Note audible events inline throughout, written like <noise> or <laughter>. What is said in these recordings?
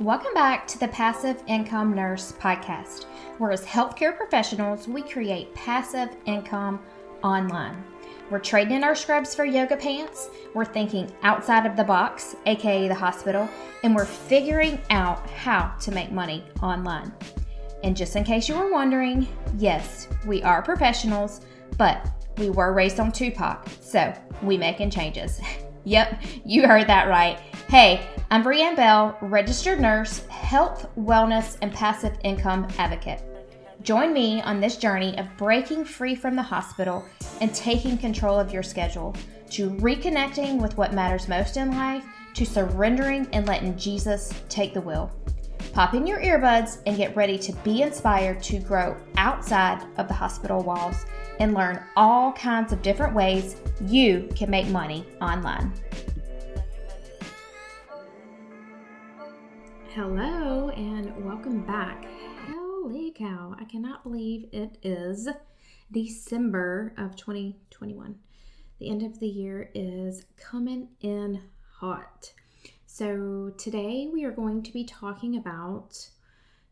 Welcome back to the Passive Income Nurse Podcast, where as healthcare professionals, we create passive income online. We're trading in our scrubs for yoga pants, we're thinking outside of the box, aka the hospital, and we're figuring out how to make money online. And just in case you were wondering, yes, we are professionals, but we were raised on Tupac, so we making changes. <laughs> yep, you heard that right. Hey, I'm Brianne Bell, registered nurse, health, wellness, and passive income advocate. Join me on this journey of breaking free from the hospital and taking control of your schedule, to reconnecting with what matters most in life, to surrendering and letting Jesus take the wheel. Pop in your earbuds and get ready to be inspired to grow outside of the hospital walls and learn all kinds of different ways you can make money online. Hello and welcome back. Holy cow, I cannot believe it is December of 2021. The end of the year is coming in hot. So, today we are going to be talking about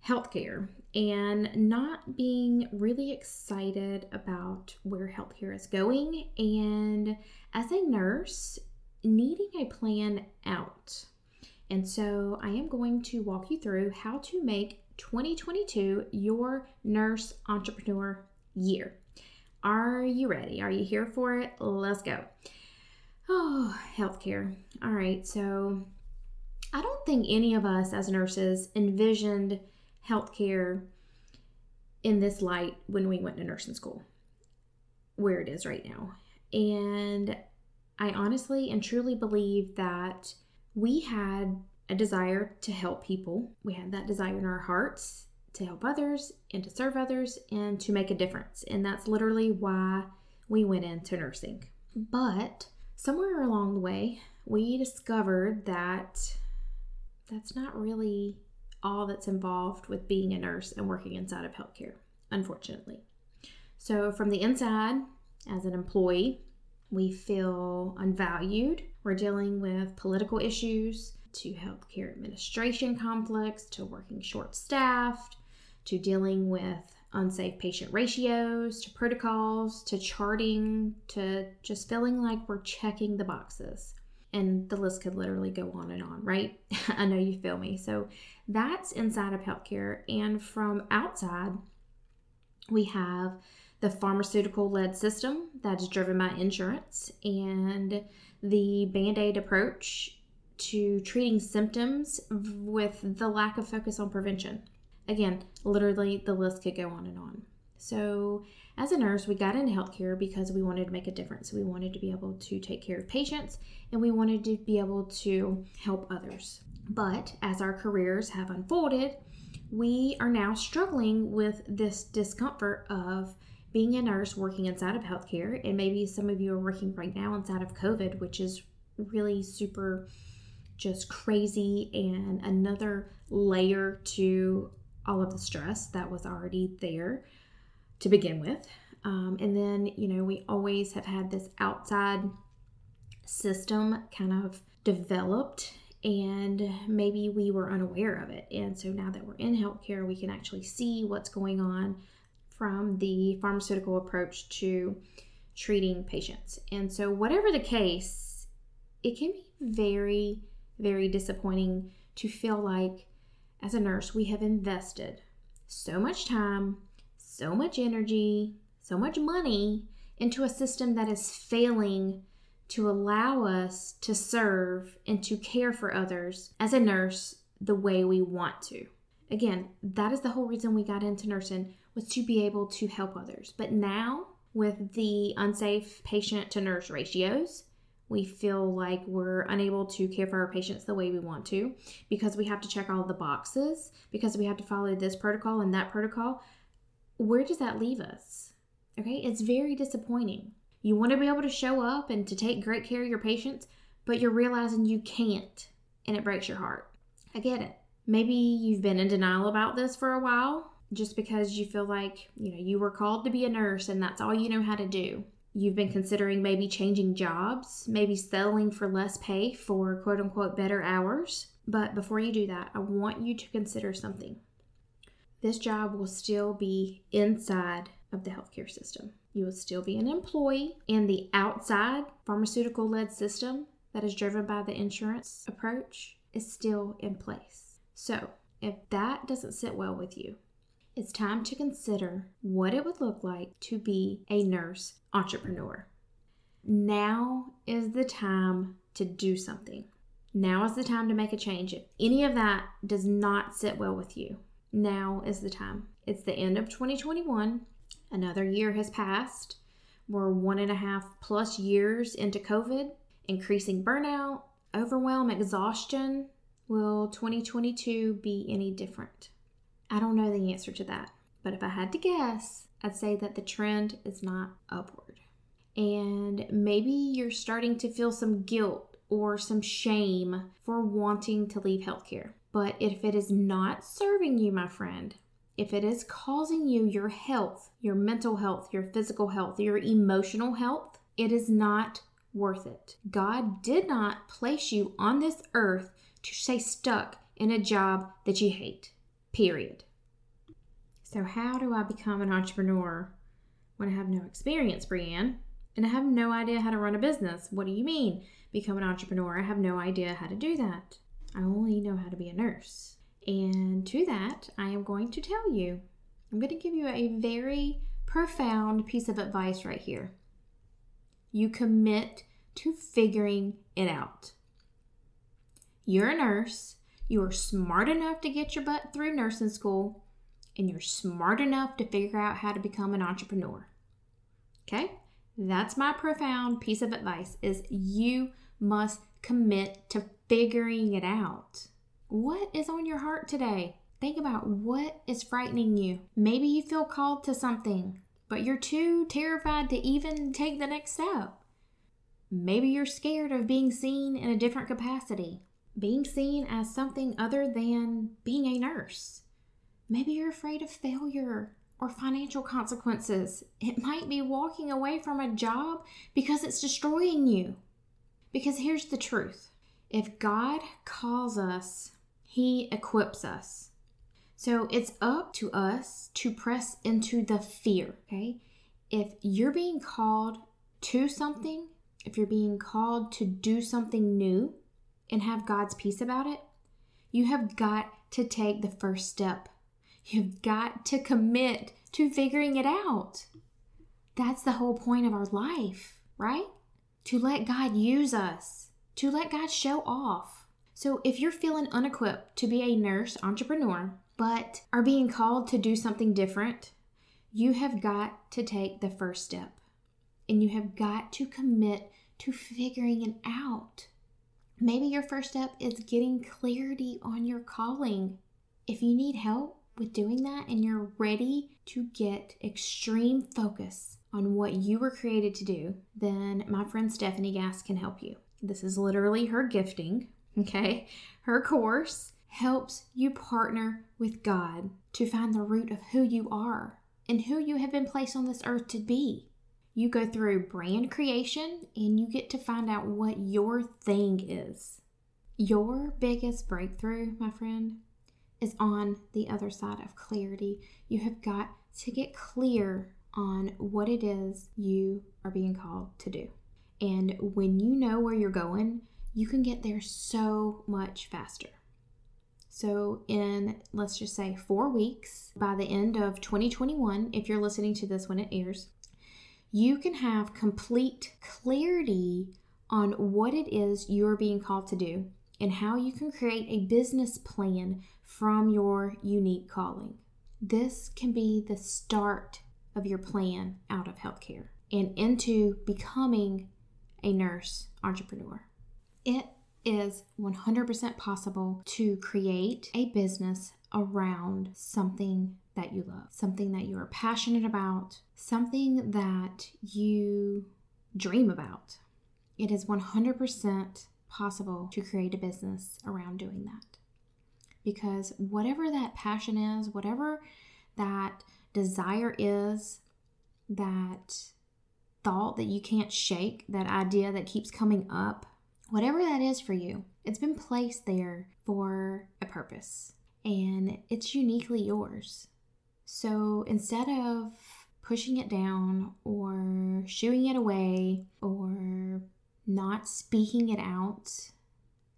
healthcare and not being really excited about where healthcare is going, and as a nurse, needing a plan out. And so, I am going to walk you through how to make 2022 your nurse entrepreneur year. Are you ready? Are you here for it? Let's go. Oh, healthcare. All right, so I don't think any of us as nurses envisioned healthcare in this light when we went to nursing school, where it is right now. And I honestly and truly believe that we had a desire to help people. We had that desire in our hearts to help others and to serve others and to make a difference. And that's literally why we went into nursing. But somewhere along the way, we discovered that that's not really all that's involved with being a nurse and working inside of healthcare, unfortunately. So, from the inside, as an employee, we feel unvalued. We're dealing with political issues, to healthcare administration conflicts, to working short staffed, to dealing with unsafe patient ratios, to protocols, to charting, to just feeling like we're checking the boxes and the list could literally go on and on, right? <laughs> I know you feel me. So that's inside of healthcare. And from outside, we have the pharmaceutical led system that's driven by insurance and the band aid approach to treating symptoms with the lack of focus on prevention. Again, literally, the list could go on and on. So, as a nurse, we got into healthcare because we wanted to make a difference. We wanted to be able to take care of patients and we wanted to be able to help others. But as our careers have unfolded, we are now struggling with this discomfort of being a nurse working inside of healthcare. And maybe some of you are working right now inside of COVID, which is really super just crazy and another layer to all of the stress that was already there to begin with. Um, and then, you know, we always have had this outside system kind of developed, and maybe we were unaware of it. And so now that we're in healthcare, we can actually see what's going on from the pharmaceutical approach to treating patients. And so, whatever the case, it can be very, very disappointing to feel like as a nurse, we have invested so much time, so much energy, so much money into a system that is failing to allow us to serve and to care for others as a nurse the way we want to. Again, that is the whole reason we got into nursing was to be able to help others. But now with the unsafe patient to nurse ratios, we feel like we're unable to care for our patients the way we want to because we have to check all the boxes, because we have to follow this protocol and that protocol where does that leave us? Okay, it's very disappointing. You want to be able to show up and to take great care of your patients, but you're realizing you can't, and it breaks your heart. I get it. Maybe you've been in denial about this for a while just because you feel like, you know, you were called to be a nurse and that's all you know how to do. You've been considering maybe changing jobs, maybe settling for less pay for quote unquote better hours. But before you do that, I want you to consider something. This job will still be inside of the healthcare system. You will still be an employee, and the outside pharmaceutical led system that is driven by the insurance approach is still in place. So, if that doesn't sit well with you, it's time to consider what it would look like to be a nurse entrepreneur. Now is the time to do something. Now is the time to make a change. If any of that does not sit well with you, now is the time. It's the end of 2021. Another year has passed. We're one and a half plus years into COVID, increasing burnout, overwhelm, exhaustion. Will 2022 be any different? I don't know the answer to that, but if I had to guess, I'd say that the trend is not upward. And maybe you're starting to feel some guilt or some shame for wanting to leave healthcare. But if it is not serving you, my friend, if it is causing you your health, your mental health, your physical health, your emotional health, it is not worth it. God did not place you on this earth to stay stuck in a job that you hate. Period. So, how do I become an entrepreneur when I have no experience, Brianne? And I have no idea how to run a business. What do you mean, become an entrepreneur? I have no idea how to do that. I only know how to be a nurse. And to that, I am going to tell you, I'm going to give you a very profound piece of advice right here. You commit to figuring it out. You're a nurse you are smart enough to get your butt through nursing school, and you're smart enough to figure out how to become an entrepreneur. Okay? That's my profound piece of advice is you must commit to figuring it out. What is on your heart today? Think about what is frightening you. Maybe you feel called to something, but you're too terrified to even take the next step. Maybe you're scared of being seen in a different capacity being seen as something other than being a nurse. Maybe you're afraid of failure or financial consequences. It might be walking away from a job because it's destroying you. Because here's the truth if God calls us, He equips us. So it's up to us to press into the fear, okay? If you're being called to something, if you're being called to do something new, and have God's peace about it, you have got to take the first step. You've got to commit to figuring it out. That's the whole point of our life, right? To let God use us, to let God show off. So if you're feeling unequipped to be a nurse entrepreneur, but are being called to do something different, you have got to take the first step. And you have got to commit to figuring it out. Maybe your first step is getting clarity on your calling. If you need help with doing that and you're ready to get extreme focus on what you were created to do, then my friend Stephanie Gass can help you. This is literally her gifting, okay? Her course helps you partner with God to find the root of who you are and who you have been placed on this earth to be. You go through brand creation and you get to find out what your thing is. Your biggest breakthrough, my friend, is on the other side of clarity. You have got to get clear on what it is you are being called to do. And when you know where you're going, you can get there so much faster. So, in let's just say four weeks, by the end of 2021, if you're listening to this when it airs, you can have complete clarity on what it is you're being called to do and how you can create a business plan from your unique calling. This can be the start of your plan out of healthcare and into becoming a nurse entrepreneur. It is 100% possible to create a business around something that you love, something that you are passionate about, something that you dream about. It is 100% possible to create a business around doing that. Because whatever that passion is, whatever that desire is, that thought that you can't shake, that idea that keeps coming up, Whatever that is for you, it's been placed there for a purpose and it's uniquely yours. So instead of pushing it down or shooing it away or not speaking it out,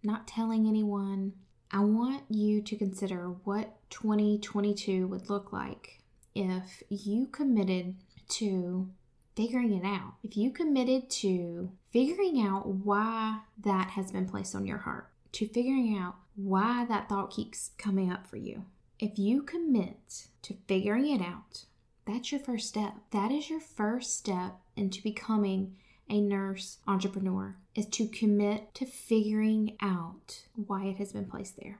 not telling anyone, I want you to consider what 2022 would look like if you committed to figuring it out. If you committed to figuring out why that has been placed on your heart, to figuring out why that thought keeps coming up for you. If you commit to figuring it out, that's your first step. That is your first step into becoming a nurse entrepreneur is to commit to figuring out why it has been placed there.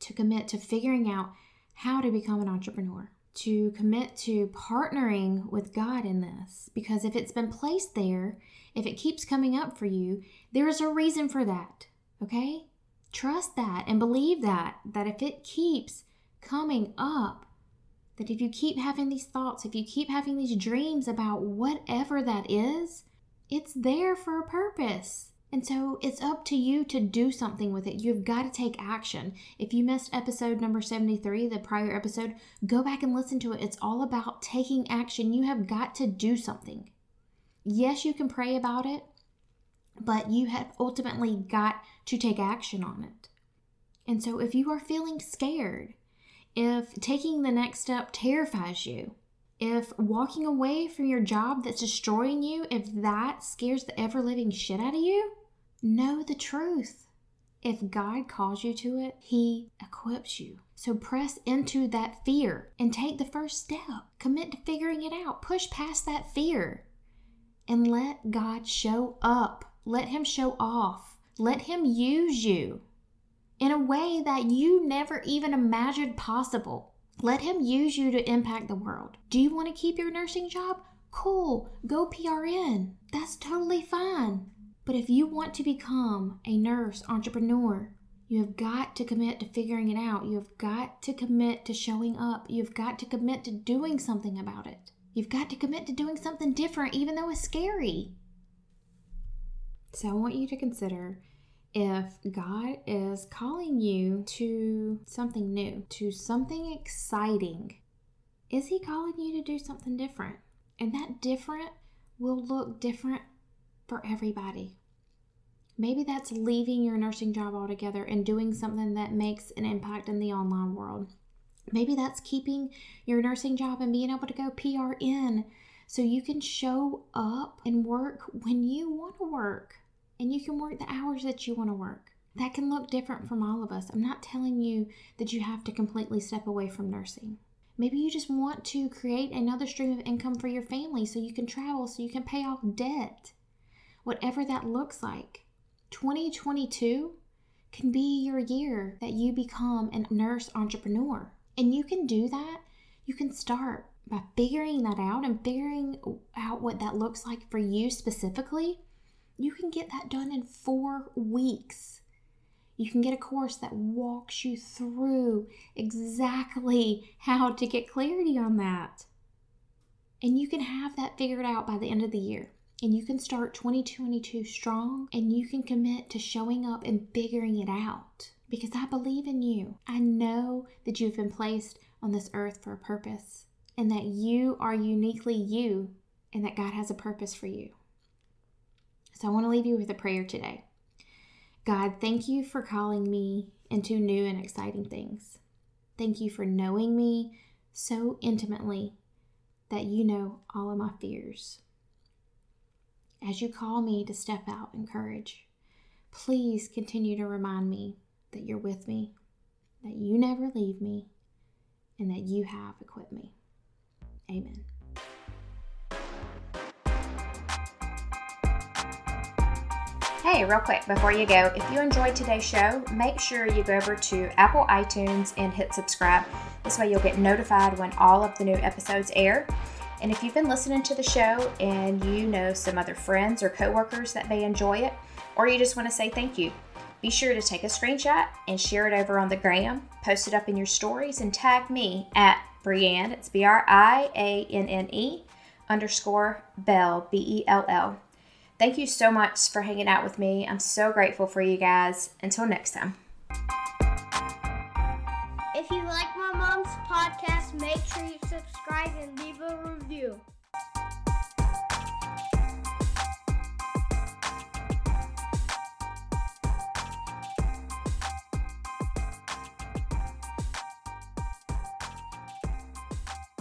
To commit to figuring out how to become an entrepreneur. To commit to partnering with God in this because if it's been placed there, if it keeps coming up for you, there is a reason for that. Okay? Trust that and believe that that if it keeps coming up, that if you keep having these thoughts, if you keep having these dreams about whatever that is, it's there for a purpose. And so it's up to you to do something with it. You've got to take action. If you missed episode number 73, the prior episode, go back and listen to it. It's all about taking action. You have got to do something. Yes, you can pray about it, but you have ultimately got to take action on it. And so if you are feeling scared, if taking the next step terrifies you, if walking away from your job that's destroying you, if that scares the ever living shit out of you, know the truth. If God calls you to it, He equips you. So press into that fear and take the first step. Commit to figuring it out. Push past that fear and let God show up. Let Him show off. Let Him use you in a way that you never even imagined possible. Let him use you to impact the world. Do you want to keep your nursing job? Cool, go PRN. That's totally fine. But if you want to become a nurse entrepreneur, you have got to commit to figuring it out. You have got to commit to showing up. You've got to commit to doing something about it. You've got to commit to doing something different, even though it's scary. So I want you to consider if God is calling you to something new, to something exciting, is He calling you to do something different? And that different will look different for everybody. Maybe that's leaving your nursing job altogether and doing something that makes an impact in the online world. Maybe that's keeping your nursing job and being able to go PRN so you can show up and work when you want to work and you can work the hours that you want to work. That can look different from all of us. I'm not telling you that you have to completely step away from nursing. Maybe you just want to create another stream of income for your family so you can travel, so you can pay off debt. Whatever that looks like. 2022 can be your year that you become a nurse entrepreneur. And you can do that. You can start by figuring that out and figuring out what that looks like for you specifically you can get that done in four weeks. You can get a course that walks you through exactly <laughs> how to get clarity on that. And you can have that figured out by the end of the year. And you can start 2022 strong and you can commit to showing up and figuring it out. Because I believe in you. I know that you've been placed on this earth for a purpose and that you are uniquely you and that God has a purpose for you. So I want to leave you with a prayer today. God, thank you for calling me into new and exciting things. Thank you for knowing me so intimately that you know all of my fears. As you call me to step out in courage, please continue to remind me that you're with me, that you never leave me, and that you have equipped me. Amen. Hey, real quick before you go, if you enjoyed today's show, make sure you go over to Apple iTunes and hit subscribe. This way you'll get notified when all of the new episodes air. And if you've been listening to the show and you know some other friends or coworkers that may enjoy it, or you just want to say thank you, be sure to take a screenshot and share it over on the gram, post it up in your stories, and tag me at Brianne, it's B R I A N N E underscore Bell, B E L L. Thank you so much for hanging out with me. I'm so grateful for you guys. Until next time. If you like my mom's podcast, make sure you subscribe and leave a review.